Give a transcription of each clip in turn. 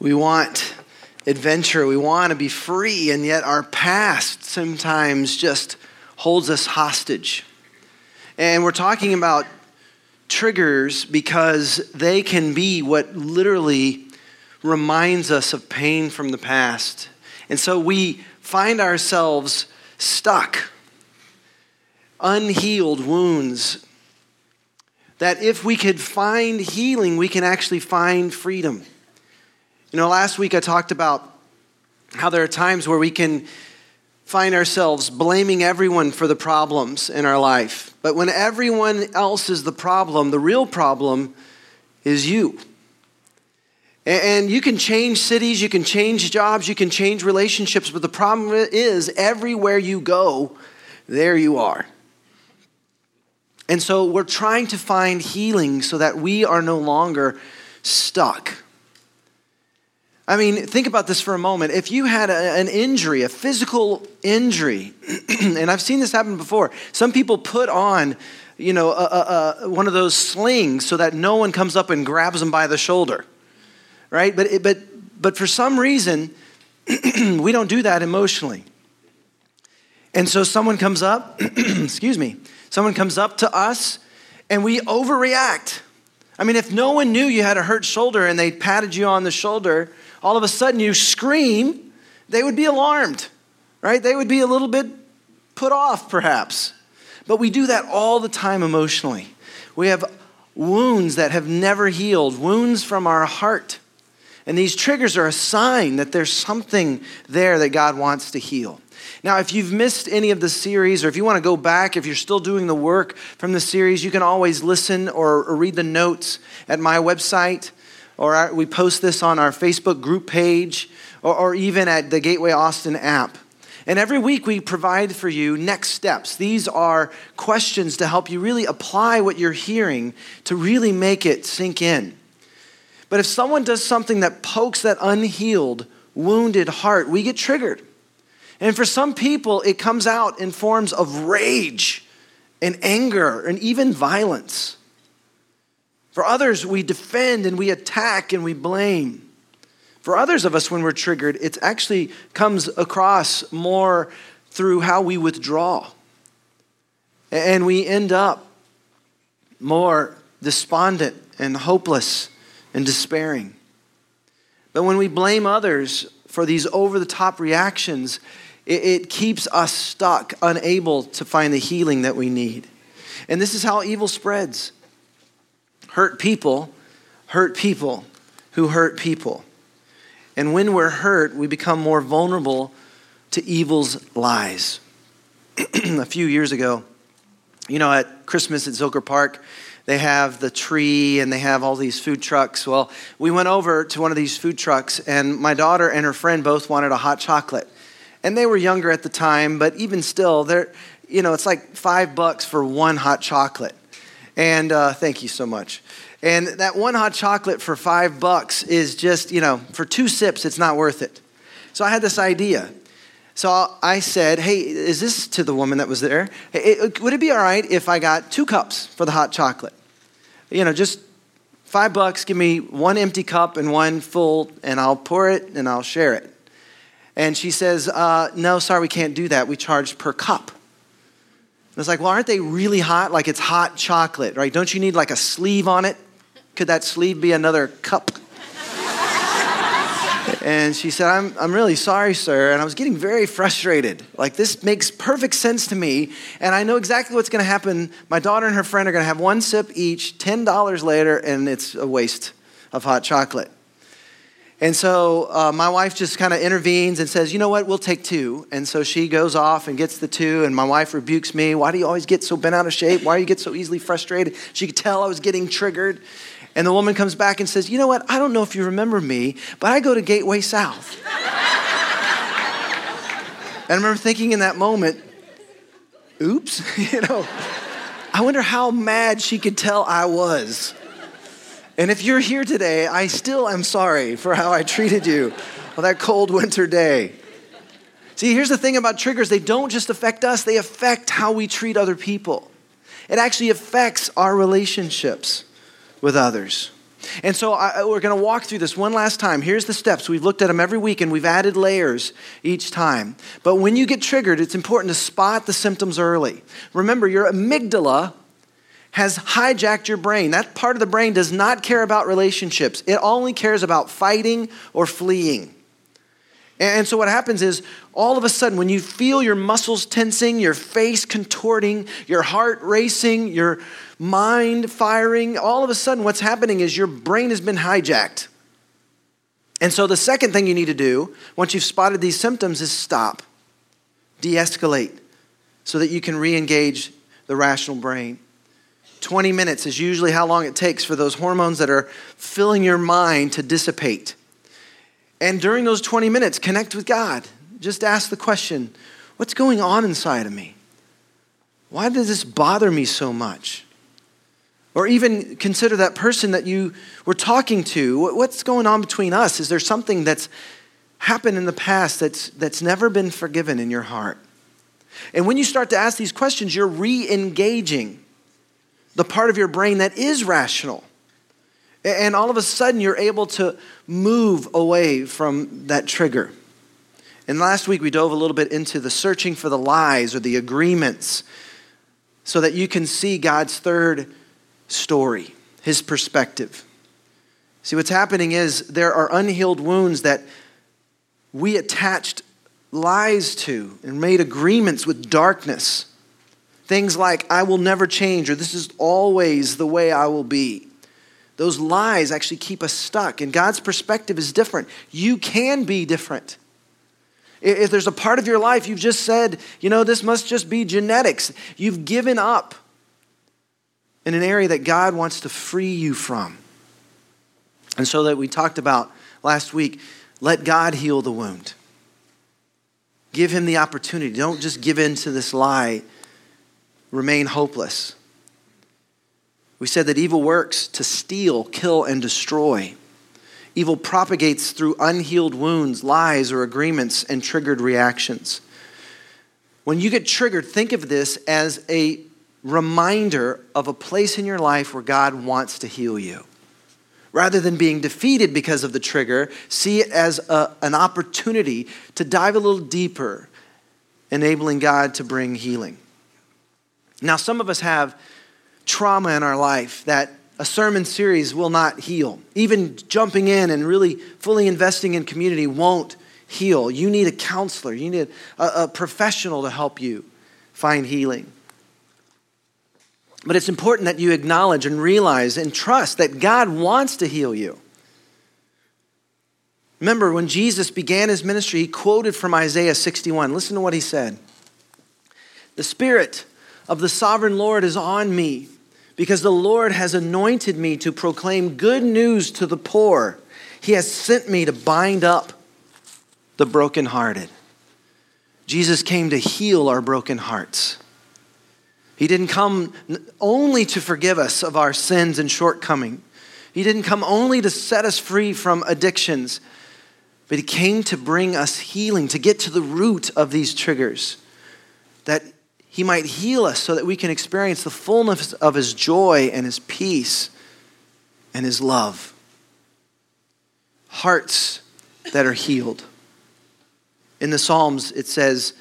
We want adventure. We want to be free, and yet our past sometimes just holds us hostage. And we're talking about triggers because they can be what literally reminds us of pain from the past. And so we find ourselves stuck, unhealed wounds. That if we could find healing, we can actually find freedom. You know, last week I talked about how there are times where we can find ourselves blaming everyone for the problems in our life. But when everyone else is the problem, the real problem is you. And you can change cities, you can change jobs, you can change relationships, but the problem is everywhere you go, there you are. And so we're trying to find healing so that we are no longer stuck. I mean, think about this for a moment. If you had a, an injury, a physical injury, and I've seen this happen before, some people put on, you know, a, a, one of those slings so that no one comes up and grabs them by the shoulder, right? But, but, but for some reason, we don't do that emotionally. And so someone comes up, excuse me, someone comes up to us and we overreact. I mean, if no one knew you had a hurt shoulder and they patted you on the shoulder, all of a sudden you scream, they would be alarmed, right? They would be a little bit put off, perhaps. But we do that all the time emotionally. We have wounds that have never healed, wounds from our heart. And these triggers are a sign that there's something there that God wants to heal. Now, if you've missed any of the series, or if you want to go back, if you're still doing the work from the series, you can always listen or, or read the notes at my website or our, we post this on our Facebook group page, or, or even at the Gateway Austin app. And every week we provide for you next steps. These are questions to help you really apply what you're hearing to really make it sink in. But if someone does something that pokes that unhealed, wounded heart, we get triggered. And for some people, it comes out in forms of rage and anger and even violence. For others, we defend and we attack and we blame. For others of us, when we're triggered, it actually comes across more through how we withdraw. And we end up more despondent and hopeless and despairing. But when we blame others for these over the top reactions, it, it, keeps us stuck, unable to find the healing that we need. And this is how evil spreads hurt people hurt people who hurt people. And when we're hurt, we become more vulnerable to evil's lies. a few years ago, you know, at Christmas at Zilker Park, they have the tree and they have all these food trucks. Well, we went over to one of these food trucks, and my daughter and her friend both wanted a hot chocolate. And they were younger at the time, but even still, they're, you know, it's like five bucks for one hot chocolate. And uh, thank you so much. And that one hot chocolate for five bucks is just, you know, for two sips, it's not worth it. So I had this idea. So I said, hey, is this to the woman that was there? Hey, would it be all right if I got two cups for the hot chocolate? You know, just five bucks, give me one empty cup and one full, and I'll pour it and I'll share it. And she says, uh, no, sorry, we can't do that. We charge per cup. It's like, well, aren't they really hot? Like it's hot chocolate, right? Don't you need like a sleeve on it? Could that sleeve be another cup? and she said, I'm, I'm really sorry, sir. And I was getting very frustrated. Like, this makes perfect sense to me. And I know exactly what's going to happen. My daughter and her friend are going to have one sip each, $10 later, and it's a waste of hot chocolate. And so uh, my wife just kind of intervenes and says, you know what, we'll take two. And so she goes off and gets the two, and my wife rebukes me. Why do you always get so bent out of shape? Why do you get so easily frustrated? She could tell I was getting triggered. And the woman comes back and says, you know what, I don't know if you remember me, but I go to Gateway South. and I remember thinking in that moment, oops, you know, I wonder how mad she could tell I was. And if you're here today, I still am sorry for how I treated you on that cold winter day. See, here's the thing about triggers they don't just affect us, they affect how we treat other people. It actually affects our relationships with others. And so I, we're going to walk through this one last time. Here's the steps. We've looked at them every week and we've added layers each time. But when you get triggered, it's important to spot the symptoms early. Remember, your amygdala has hijacked your brain. That part of the brain does not care about relationships, it only cares about fighting or fleeing. And so what happens is all of a sudden, when you feel your muscles tensing, your face contorting, your heart racing, your mind firing, all of a sudden what's happening is your brain has been hijacked. And so the second thing you need to do, once you've spotted these symptoms, is stop, de escalate, so that you can re engage the rational brain. 20 minutes is usually how long it takes for those hormones that are filling your mind to dissipate. And during those 20 minutes, connect with God. Just ask the question what's going on inside of me? Why does this bother me so much? Or even consider that person that you were talking to. What's going on between us? Is there something that's happened in the past that's, that's never been forgiven in your heart? And when you start to ask these questions, you're re engaging the part of your brain that is rational. And all of a sudden, you're able to move away from that trigger. And last week, we dove a little bit into the searching for the lies or the agreements so that you can see God's third story, his perspective. See, what's happening is there are unhealed wounds that we attached lies to and made agreements with darkness. Things like, I will never change, or this is always the way I will be. Those lies actually keep us stuck, and God's perspective is different. You can be different. If there's a part of your life you've just said, you know, this must just be genetics, you've given up in an area that God wants to free you from. And so that we talked about last week, let God heal the wound. Give him the opportunity. Don't just give in to this lie remain hopeless. We said that evil works to steal, kill, and destroy. Evil propagates through unhealed wounds, lies, or agreements and triggered reactions. When you get triggered, think of this as a reminder of a place in your life where God wants to heal you. Rather than being defeated because of the trigger, see it as a, an opportunity to dive a little deeper, enabling God to bring healing. Now, some of us have trauma in our life that a sermon series will not heal. Even jumping in and really fully investing in community won't heal. You need a counselor, you need a, a professional to help you find healing. But it's important that you acknowledge and realize and trust that God wants to heal you. Remember, when Jesus began his ministry, he quoted from Isaiah 61. Listen to what he said The Spirit of the sovereign Lord is on me, because the Lord has anointed me to proclaim good news to the poor. He has sent me to bind up the brokenhearted. Jesus came to heal our broken hearts. He didn't come only to forgive us of our sins and shortcoming. He didn't come only to set us free from addictions, but He came to bring us healing, to get to the root of these triggers. That he might heal us so that we can experience the fullness of His joy and His peace and His love. Hearts that are healed. In the Psalms, it says,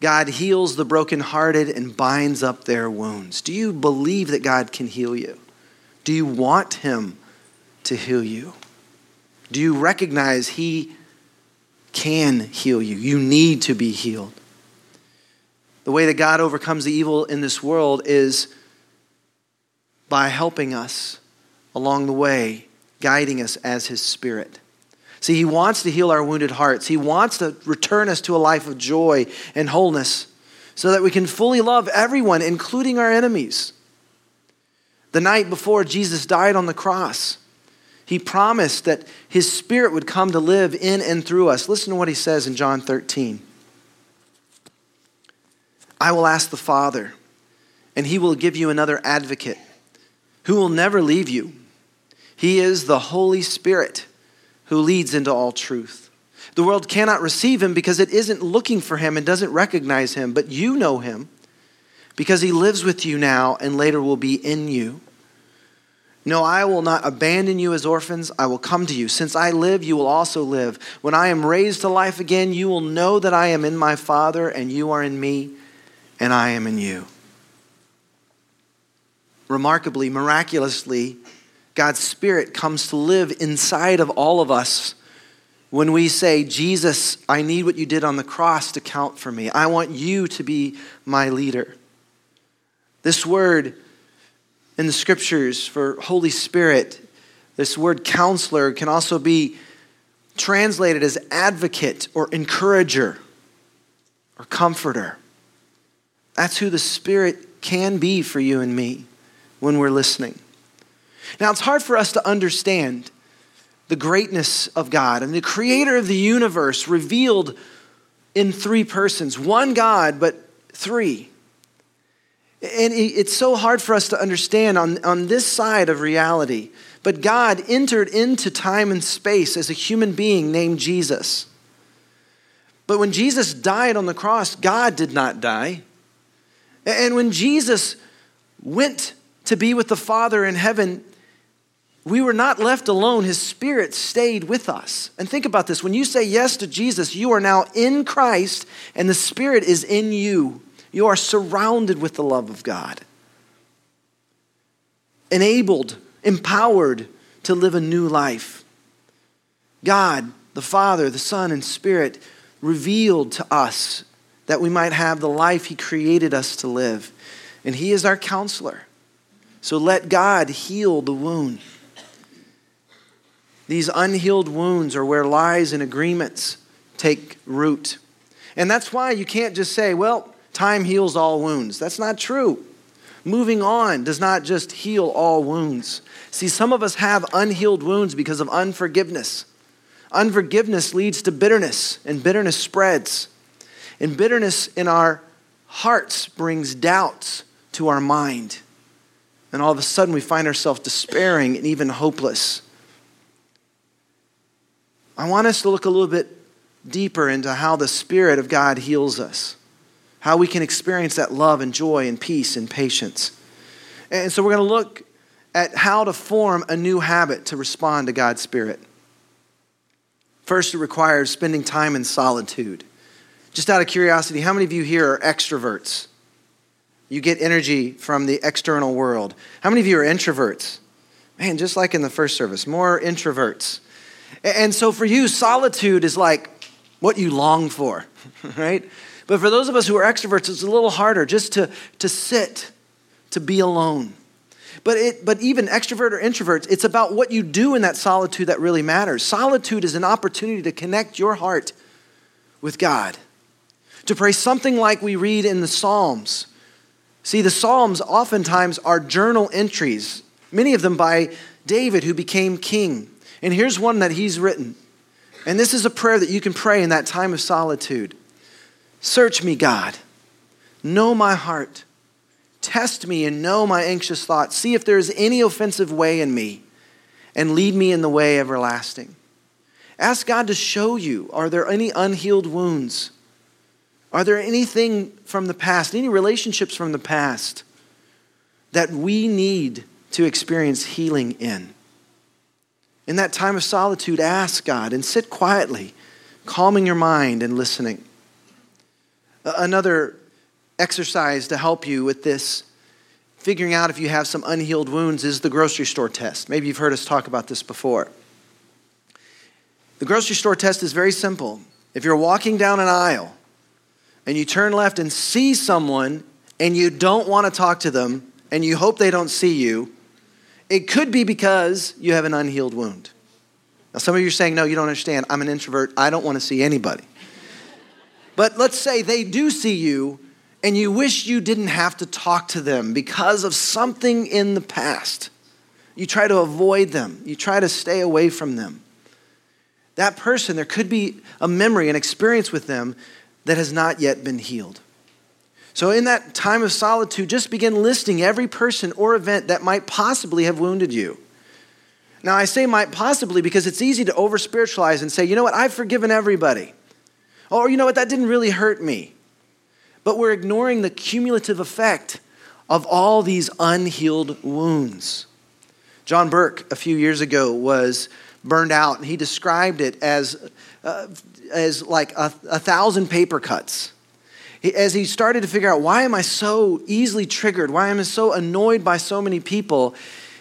God heals the brokenhearted and binds up their wounds. Do you believe that God can heal you? Do you want Him to heal you? Do you recognize He can heal you? You need to be healed. The way that God overcomes the evil in this world is by helping us along the way, guiding us as His Spirit. See, He wants to heal our wounded hearts. He wants to return us to a life of joy and wholeness so that we can fully love everyone, including our enemies. The night before Jesus died on the cross, He promised that His Spirit would come to live in and through us. Listen to what He says in John 13. I will ask the Father, and he will give you another advocate who will never leave you. He is the Holy Spirit who leads into all truth. The world cannot receive him because it isn't looking for him and doesn't recognize him, but you know him because he lives with you now and later will be in you. No, I will not abandon you as orphans. I will come to you. Since I live, you will also live. When I am raised to life again, you will know that I am in my Father, and you are in me, and I am in you. Remarkably, miraculously, God's Spirit comes to live inside of all of us when we say, Jesus, I need what you did on the cross to count for me. I want you to be my leader. This word, in the scriptures for Holy Spirit, this word counselor can also be translated as advocate or encourager or comforter. That's who the Spirit can be for you and me when we're listening. Now, it's hard for us to understand the greatness of God and the creator of the universe revealed in three persons one God, but three. And it's so hard for us to understand on, on this side of reality. But God entered into time and space as a human being named Jesus. But when Jesus died on the cross, God did not die. And when Jesus went to be with the Father in heaven, we were not left alone. His Spirit stayed with us. And think about this when you say yes to Jesus, you are now in Christ, and the Spirit is in you. You are surrounded with the love of God, enabled, empowered to live a new life. God, the Father, the Son, and Spirit revealed to us that we might have the life He created us to live. And He is our counselor. So let God heal the wound. These unhealed wounds are where lies and agreements take root. And that's why you can't just say, well, time heals all wounds. That's not true. Moving on does not just heal all wounds. See, some of us have unhealed wounds because of unforgiveness. Unforgiveness leads to bitterness, and bitterness spreads. And bitterness in our hearts brings doubts to our mind. And all of a sudden, we find ourselves despairing and even hopeless. I want us to look a little bit deeper into how the Spirit of God heals us how we can experience that love and joy and peace and patience. And so we're going to look at how to form a new habit to respond to God's Spirit. First, it requires spending time in solitude. Just out of curiosity, how many of you here are extroverts? You get energy from the external world. How many of you are introverts? Man, just like in the first service, more introverts. And so for you, solitude is like what you long for, right? But for those of us who are extroverts, it's a little harder just to, to sit, to be alone. But, it, but even extrovert or introverts, it's about what you do in that solitude that really matters. Solitude is an opportunity to connect your heart with God, to pray something like we read in the Psalms. See, the Psalms oftentimes are journal entries, many of them by David, who became king. And here's one that he's written. And this is a prayer that you can pray in that time of solitude. Search me, God. Know my heart. Test me and know my anxious thoughts. See if there is any offensive way in me and lead me in the way everlasting. Ask God to show you are there any unhealed wounds? Are there anything from the past, any relationships from the past that we need to experience healing in? In that time of solitude, ask God and sit quietly, calming your mind and listening. Another exercise to help you with this, figuring out if you have some unhealed wounds, is the grocery store test. Maybe you've heard us talk about this before. The grocery store test is very simple. If you're walking down an aisle and you turn left and see someone and you don't want to talk to them and you hope they don't see you, it could be because you have an unhealed wound. Now, some of you are saying, No, you don't understand. I'm an introvert. I don't want to see anybody. But let's say they do see you and you wish you didn't have to talk to them because of something in the past. You try to avoid them, you try to stay away from them. That person, there could be a memory, an experience with them that has not yet been healed. So, in that time of solitude, just begin listing every person or event that might possibly have wounded you. Now, I say might possibly because it's easy to over spiritualize and say, you know what, I've forgiven everybody. Or, you know what, that didn't really hurt me. But we're ignoring the cumulative effect of all these unhealed wounds. John Burke, a few years ago, was burned out, and he described it as, uh, as like a, a thousand paper cuts. As he started to figure out why am I so easily triggered, why am I so annoyed by so many people,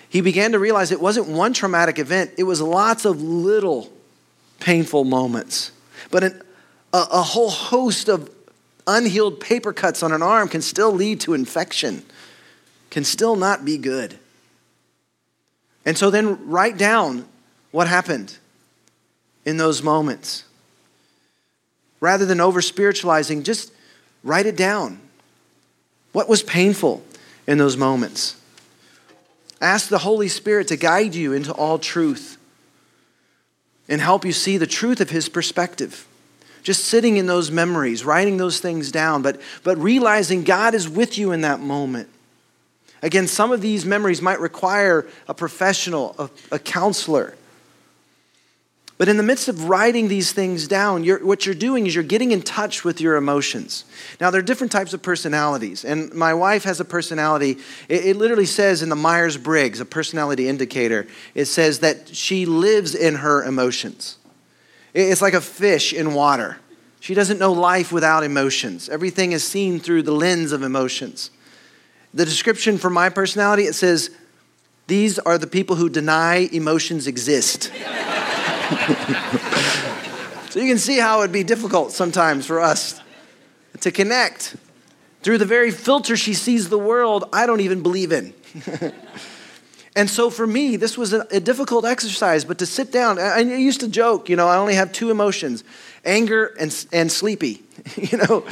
he began to realize it wasn't one traumatic event, it was lots of little painful moments. But an, a, a whole host of unhealed paper cuts on an arm can still lead to infection, can still not be good. And so then write down what happened in those moments. Rather than over spiritualizing, just write it down. What was painful in those moments? Ask the Holy Spirit to guide you into all truth and help you see the truth of His perspective. Just sitting in those memories, writing those things down, but, but realizing God is with you in that moment. Again, some of these memories might require a professional, a, a counselor. But in the midst of writing these things down, you're, what you're doing is you're getting in touch with your emotions. Now, there are different types of personalities, and my wife has a personality. It, it literally says in the Myers Briggs, a personality indicator, it says that she lives in her emotions. It's like a fish in water. She doesn't know life without emotions, everything is seen through the lens of emotions. The description for my personality it says, These are the people who deny emotions exist. so you can see how it would be difficult sometimes for us to connect. Through the very filter she sees the world, I don't even believe in. and so for me, this was a, a, difficult exercise, but to sit down, I, I, used to joke, you know, I only have two emotions anger and, and sleepy, you know.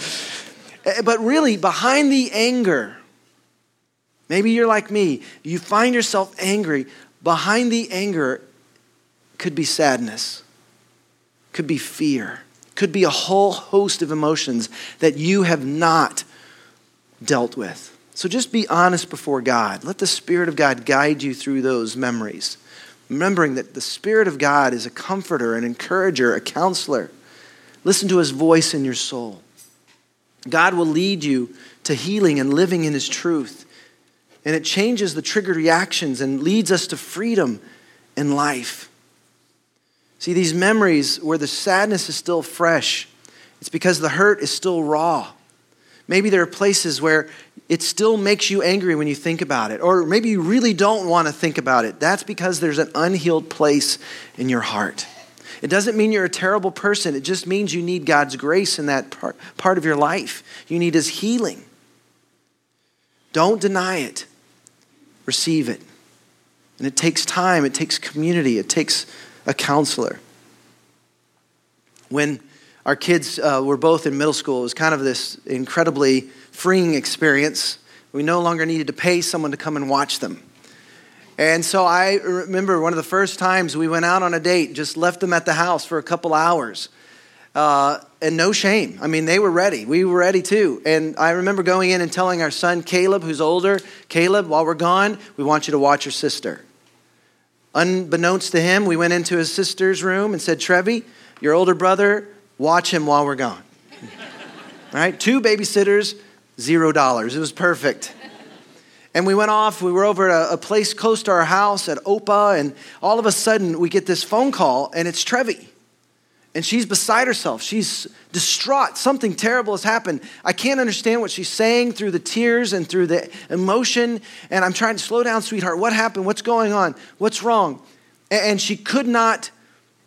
Eh, but really, behind the anger, maybe you're like me, you find yourself angry. Behind the anger could be sadness, could be fear, could be a whole host of emotions that you have not dealt with. So just be honest before God. Let the Spirit of God guide you through those memories. Remembering that the Spirit of God is a comforter, an encourager, a counselor. Listen to his voice in your soul. God will lead you to healing and living in his truth. And it changes the triggered reactions and leads us to freedom and life. See, these memories where the sadness is still fresh, it's because the hurt is still raw. Maybe there are places where it still makes you angry when you think about it, or maybe you really don't want to think about it. That's because there's an unhealed place in your heart. It doesn't mean you're a terrible person, it just means you need God's grace in that part, part of your life. You need His healing. Don't deny it, receive it. And it takes time, it takes community, it takes a counselor. When our kids uh, were both in middle school, it was kind of this incredibly freeing experience. We no longer needed to pay someone to come and watch them. And so I remember one of the first times we went out on a date, just left them at the house for a couple hours. Uh, and no shame. I mean, they were ready. We were ready too. And I remember going in and telling our son, Caleb, who's older, Caleb, while we're gone, we want you to watch your sister. Unbeknownst to him, we went into his sister's room and said, Trevi, your older brother, watch him while we're gone. All right? Two babysitters, zero dollars. It was perfect. And we went off, we were over at a, place close to our house at Opa, and all of a sudden we get this phone call, and it's Trevi and she's beside herself. She's distraught. Something terrible has happened. I can't understand what she's saying through the tears and through the emotion. And I'm trying to slow down, sweetheart. What happened? What's going on? What's wrong? And she could not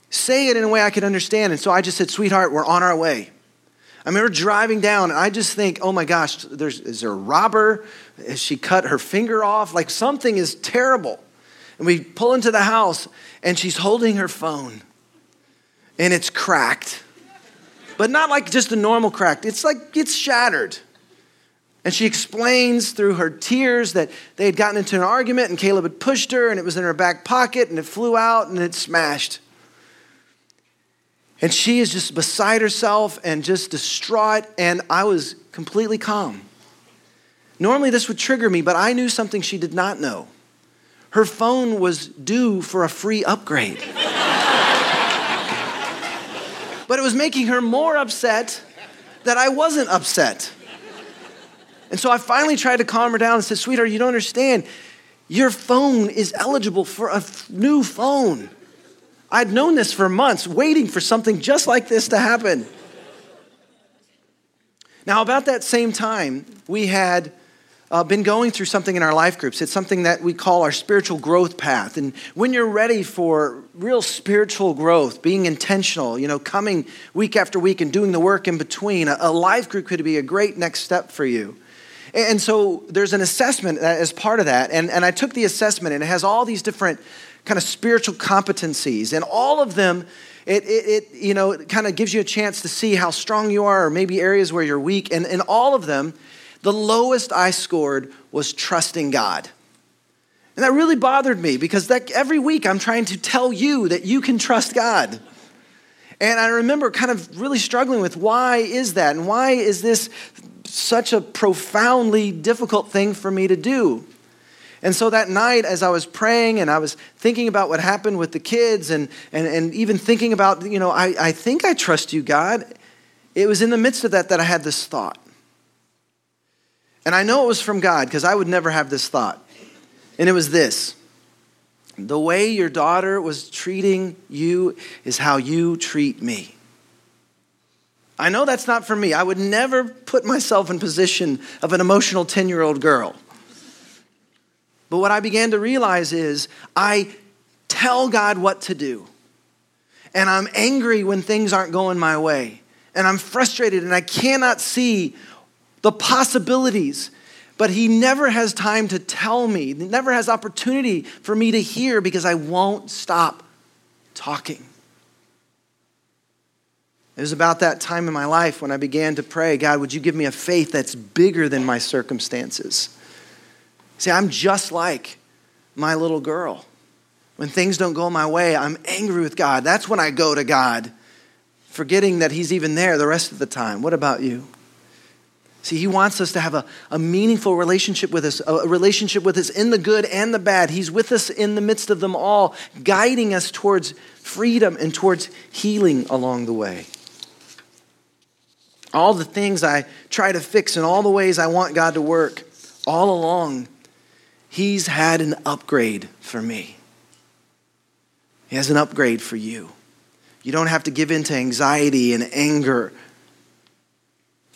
say it in a way I could understand. And so I just said, sweetheart, we're on our way. I remember driving down, and I just think, oh my gosh, there's, is there a robber? Has she cut her finger off? Like something is terrible. And we pull into the house, and she's holding her phone and it's cracked. But not like just a normal crack, it's like it's shattered. And she explains through her tears that they had gotten into an argument and Caleb had pushed her and it was in her back pocket and it flew out and it smashed. And she is just beside herself and just distraught, and I was completely calm. Normally, this would trigger me, but I knew something she did not know. Her phone was due for a free upgrade. But it was making her more upset that I wasn't upset. And so I finally tried to calm her down and said, Sweetheart, you don't understand. your phone is eligible for a new phone. I'd known this for months, waiting for something just like this to happen. Now, about that same time, we had uh, been going through something in our life groups. It's something that we call our spiritual growth path. And when you're ready for real spiritual growth, being intentional, you know, coming week after week and doing the work in between, a, a life group could be a great next step for you. And so there's an assessment as part of that. And, and I took the assessment, and it has all these different kind of spiritual competencies, and all of them. It, it, it you know, it kind of gives you a chance to see how strong you are, or maybe areas where you're weak. And in all of them, the lowest I scored was trusting God. And that really bothered me because that every week I'm trying to tell you that you can trust God. And I remember kind of really struggling with why is that? And why is this such a profoundly difficult thing for me to do? And so that night, as I was praying and I was thinking about what happened with the kids and, and, and even thinking about, you know, I, I think I trust you, God, it was in the midst of that that I had this thought. And I know it was from God because I would never have this thought. And it was this the way your daughter was treating you is how you treat me. I know that's not for me. I would never put myself in position of an emotional 10-year-old girl. But what I began to realize is I tell God what to do. And I'm angry when things aren't going my way. And I'm frustrated and I cannot see the possibilities. But he never has time to tell me, he never has opportunity for me to hear because I won't stop talking. It was about that time in my life when I began to pray, God, would you give me a faith that's bigger than my circumstances? See, I'm just like my little girl. When things don't go my way, I'm angry with God. That's when I go to God, forgetting that He's even there the rest of the time. What about you? See, he wants us to have a, a meaningful relationship with us, a relationship with us in the good and the bad. He's with us in the midst of them all, guiding us towards freedom and towards healing along the way. All the things I try to fix and all the ways I want God to work, all along, He's had an upgrade for me. He has an upgrade for you. You don't have to give in to anxiety and anger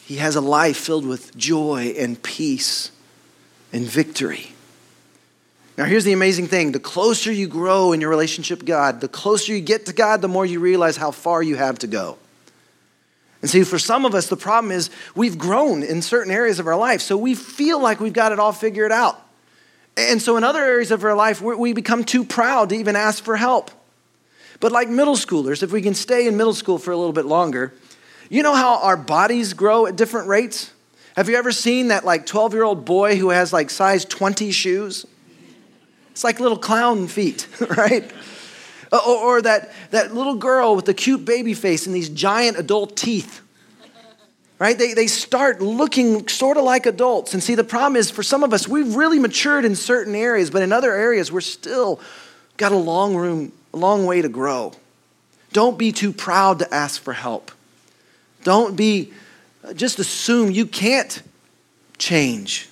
he has a life filled with joy and peace and victory. Now, here's the amazing thing the closer you grow in your relationship with God, the closer you get to God, the more you realize how far you have to go. And see, for some of us, the problem is we've grown in certain areas of our life, so we feel like we've got it all figured out. And so in other areas of our life, we become too proud to even ask for help. But like middle schoolers, if we can stay in middle school for a little bit longer, you know how our bodies grow at different rates? Have you ever seen that like 12 year old boy who has like size 20 shoes? It's like little clown feet, right? Or, or, that, that little girl with the cute baby face and these giant adult teeth, right? They, they start looking sort of like adults. And see, the problem is for some of us, we've really matured in certain areas, but in other areas, we're still got a long room, a long way to grow. Don't be too proud to ask for help. Don't be, just assume you can't change.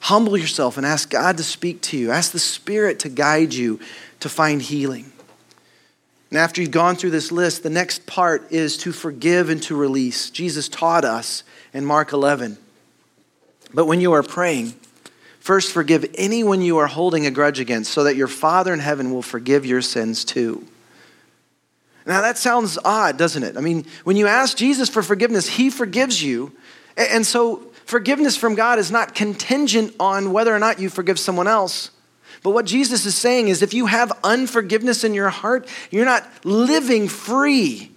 Humble yourself and ask God to speak to you. Ask the Spirit to guide you to find healing. And after you've gone through this list, the next part is to forgive and to release. Jesus taught us in Mark 11. But when you are praying, first forgive anyone you are holding a grudge against, so that your Father in heaven will forgive your sins too. Now, that sounds odd, doesn't it? I mean, when you ask Jesus for forgiveness, he forgives you. And so, forgiveness from God is not contingent on whether or not you forgive someone else. But what Jesus is saying is if you have unforgiveness in your heart, you're not living free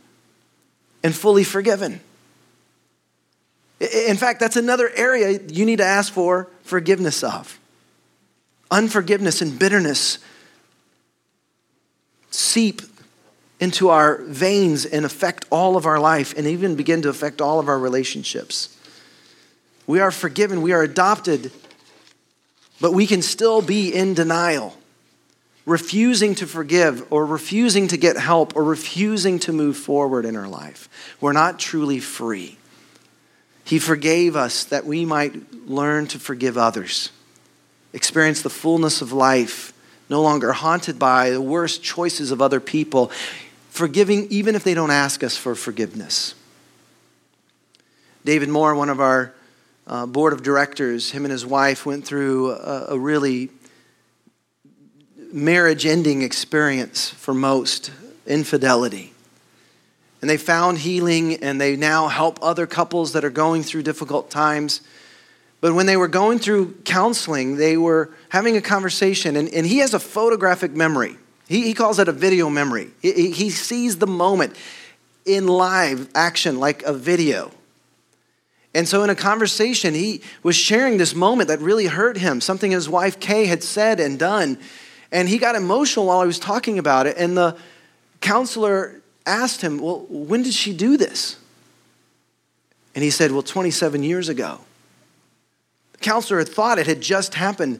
and fully forgiven. In fact, that's another area you need to ask for forgiveness of. Unforgiveness and bitterness seep into our veins and affect all of our life and even begin to affect all of our relationships. We are forgiven, we are adopted, but we can still be in denial, refusing to forgive or refusing to get help or refusing to move forward in our life. We're not truly free. He forgave us that we might learn to forgive others. experience the fullness of life, no longer haunted by the worst choices of other people, forgiving even if they don't ask us for forgiveness. David Moore, one of our uh, board of directors, him and his wife went through a, a really marriage ending experience for most infidelity. And they found healing and they now help other couples that are going through difficult times. But when they were going through counseling, they were having a conversation, and, and he has a photographic memory. He, he calls it a video memory. He, he sees the moment in live action like a video. And so, in a conversation, he was sharing this moment that really hurt him, something his wife Kay had said and done. And he got emotional while he was talking about it. And the counselor asked him, Well, when did she do this? And he said, Well, 27 years ago. The counselor had thought it had just happened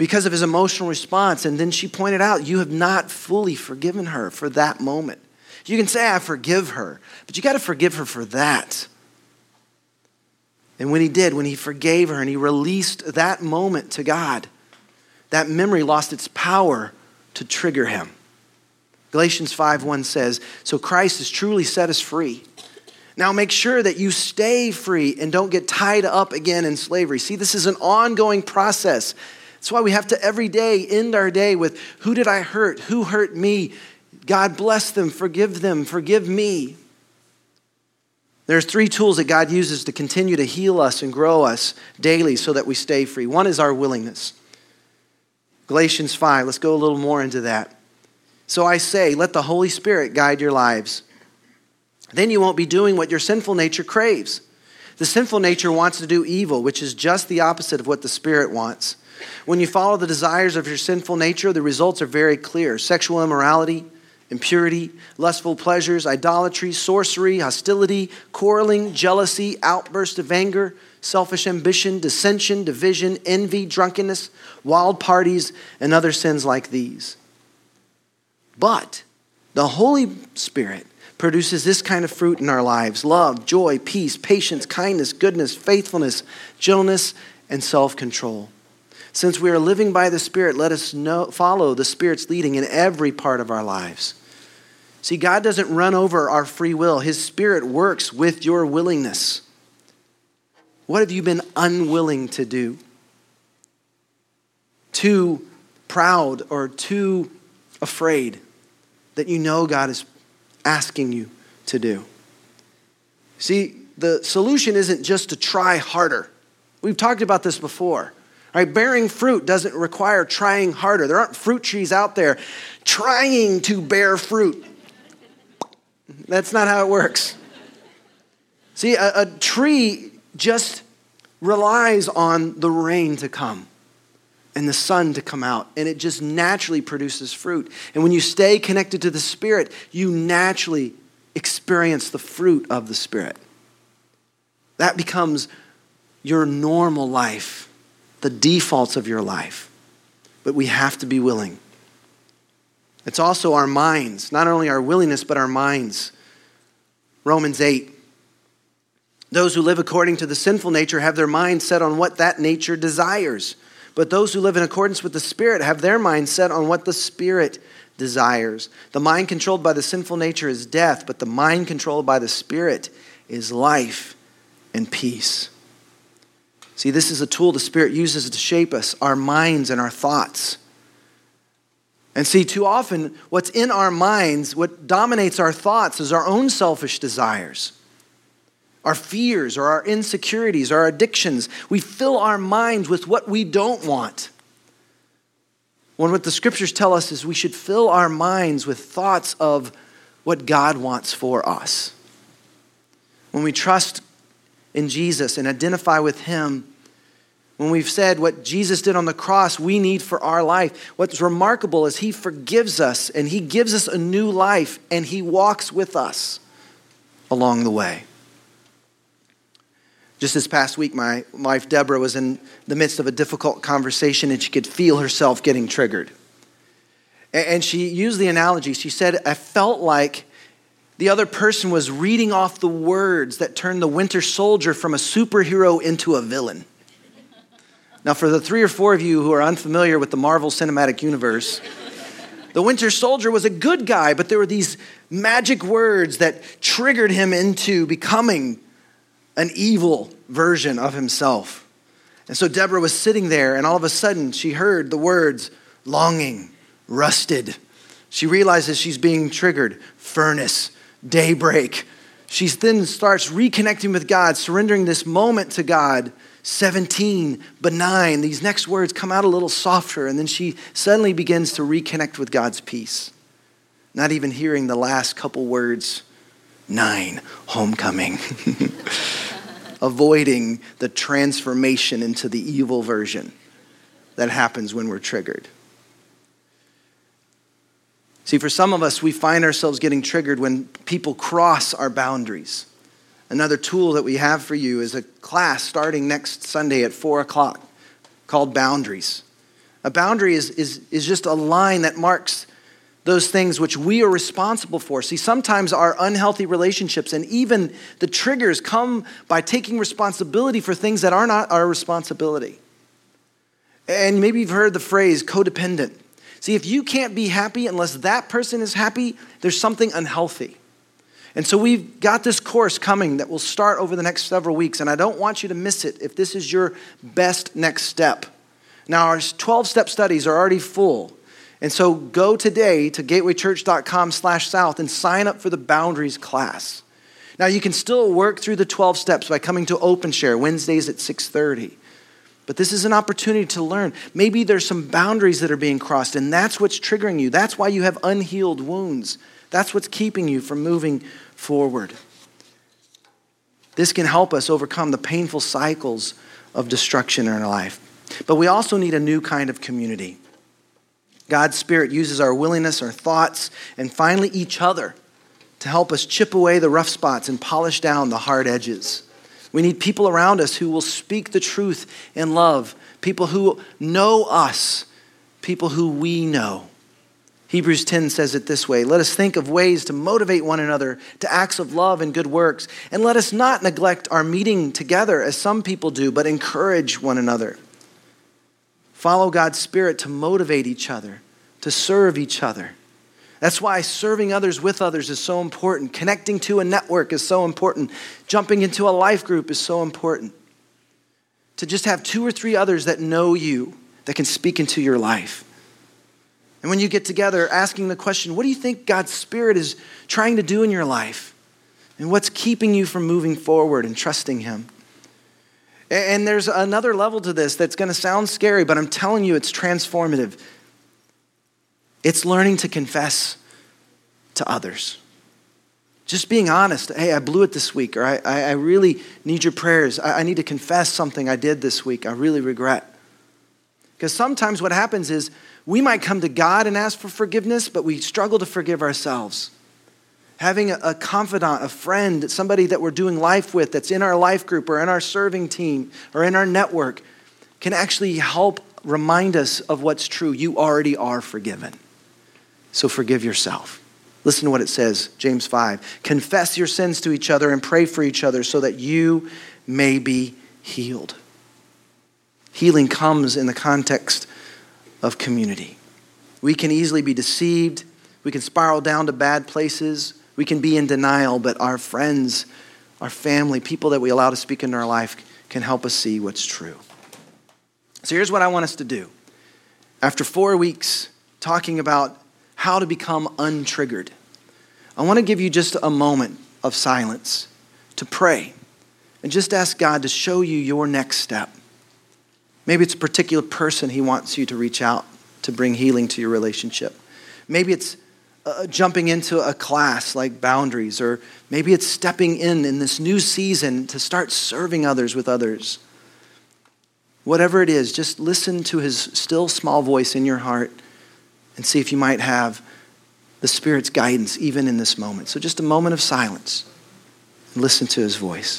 because of his emotional response. And then she pointed out, You have not fully forgiven her for that moment. You can say, I forgive her, but you got to forgive her for that. And when he did, when he forgave her and he released that moment to God, that memory lost its power to trigger him. Galatians 5:1 says, "So Christ has truly set us free. Now make sure that you stay free and don't get tied up again in slavery." See, this is an ongoing process. That's why we have to every day end our day with who did I hurt? Who hurt me? God bless them, forgive them, forgive me. There's three tools that God uses to continue to heal us and grow us daily so that we stay free. One is our willingness. Galatians 5, let's go a little more into that. So I say, let the Holy Spirit guide your lives. Then you won't be doing what your sinful nature craves. The sinful nature wants to do evil, which is just the opposite of what the Spirit wants. When you follow the desires of your sinful nature, the results are very clear sexual immorality, impurity, lustful pleasures, idolatry, sorcery, hostility, quarreling, jealousy, outburst of anger, selfish ambition, dissension, division, envy, drunkenness, wild parties, and other sins like these. But the Holy Spirit produces this kind of fruit in our lives love, joy, peace, patience, kindness, goodness, faithfulness, gentleness, and self control. Since we are living by the Spirit, let us know, follow the Spirit's leading in every part of our lives. See, God doesn't run over our free will, His Spirit works with your willingness. What have you been unwilling to do? Too proud or too afraid that you know God is asking you to do. See, the solution isn't just to try harder. We've talked about this before. Right? Bearing fruit doesn't require trying harder. There aren't fruit trees out there trying to bear fruit. That's not how it works. See, a, a tree just relies on the rain to come and the sun to come out, and it just naturally produces fruit. And when you stay connected to the Spirit, you naturally experience the fruit of the Spirit. That becomes your normal life, the defaults of your life. But we have to be willing. It's also our minds, not only our willingness, but our minds. Romans 8. Those who live according to the sinful nature have their mind set on what that nature desires. But those who live in accordance with the Spirit have their mind set on what the Spirit desires. The mind controlled by the sinful nature is death, but the mind controlled by the Spirit is life and peace. See, this is a tool the Spirit uses to shape us, our minds and our thoughts. And see, too often, what's in our minds, what dominates our thoughts, is our own selfish desires our fears or our insecurities, our addictions. We fill our minds with what we don't want. When what the scriptures tell us is we should fill our minds with thoughts of what God wants for us. When we trust in Jesus and identify with Him, when we've said what Jesus did on the cross, we need for our life. What's remarkable is He forgives us and He gives us a new life and He walks with us along the way. Just this past week, my wife Deborah was in the midst of a difficult conversation and she could feel herself getting triggered. And she used the analogy. She said, I felt like the other person was reading off the words that turned the winter soldier from a superhero into a villain. Now, for the three or four of you who are unfamiliar with the Marvel Cinematic Universe, the Winter Soldier was a good guy, but there were these magic words that triggered him into becoming an evil version of himself. And so Deborah was sitting there, and all of a sudden she heard the words longing, rusted. She realizes she's being triggered furnace, daybreak. She then starts reconnecting with God, surrendering this moment to God 17, benign. These next words come out a little softer, and then she suddenly begins to reconnect with God's peace. Not even hearing the last couple words nine, homecoming. Avoiding the transformation into the evil version that happens when we're triggered. See, for some of us, we find ourselves getting triggered when people cross our boundaries. Another tool that we have for you is a class starting next Sunday at 4 o'clock called Boundaries. A boundary is, is, is just a line that marks those things which we are responsible for. See, sometimes our unhealthy relationships and even the triggers come by taking responsibility for things that are not our responsibility. And maybe you've heard the phrase codependent. See, if you can't be happy unless that person is happy, there's something unhealthy. And so we've got this course coming that will start over the next several weeks, and I don't want you to miss it if this is your best next step. Now, our 12 step studies are already full. And so go today to gatewaychurch.com slash south and sign up for the boundaries class. Now you can still work through the 12 steps by coming to Open Share Wednesdays at 6:30. But this is an opportunity to learn. Maybe there's some boundaries that are being crossed and that's what's triggering you. That's why you have unhealed wounds. That's what's keeping you from moving forward. This can help us overcome the painful cycles of destruction in our life. But we also need a new kind of community. God's Spirit uses our willingness, our thoughts, and finally each other to help us chip away the rough spots and polish down the hard edges. We need people around us who will speak the truth in love, people who know us, people who we know. Hebrews 10 says it this way Let us think of ways to motivate one another to acts of love and good works. And let us not neglect our meeting together as some people do, but encourage one another. Follow God's Spirit to motivate each other, to serve each other. That's why serving others with others is so important. Connecting to a network is so important. Jumping into a life group is so important. To just have two or three others that know you, that can speak into your life. And when you get together, asking the question, what do you think God's Spirit is trying to do in your life? And what's keeping you from moving forward and trusting Him? And there's another level to this that's going to sound scary, but I'm telling you, it's transformative. It's learning to confess to others. Just being honest. Hey, I blew it this week, or I, I really need your prayers. I, I need to confess something I did this week I really regret. Because sometimes what happens is we might come to God and ask for forgiveness, but we struggle to forgive ourselves. Having a, confidant, a friend, somebody that we're doing life with that's in our life group or in our serving team or in our network can actually help remind us of what's true. You already are forgiven. So forgive yourself. Listen to what it says, James 5. Confess your sins to each other and pray for each other so that you may be healed. Healing comes in the context of community. We can easily be deceived. We can spiral down to bad places. We can be in denial, but our friends, our family, people that we allow to speak into our life can help us see what's true. So here's what I want us to do. After four weeks talking about how to become untriggered, I want to give you just a moment of silence to pray and just ask God to show you your next step. Maybe it's a particular person He wants you to reach out to bring healing to your relationship. Maybe it's uh, jumping into a class like boundaries, or maybe it's stepping in in this new season to start serving others with others. Whatever it is, just listen to his still small voice in your heart and see if you might have the Spirit's guidance even in this moment. So, just a moment of silence and listen to his voice.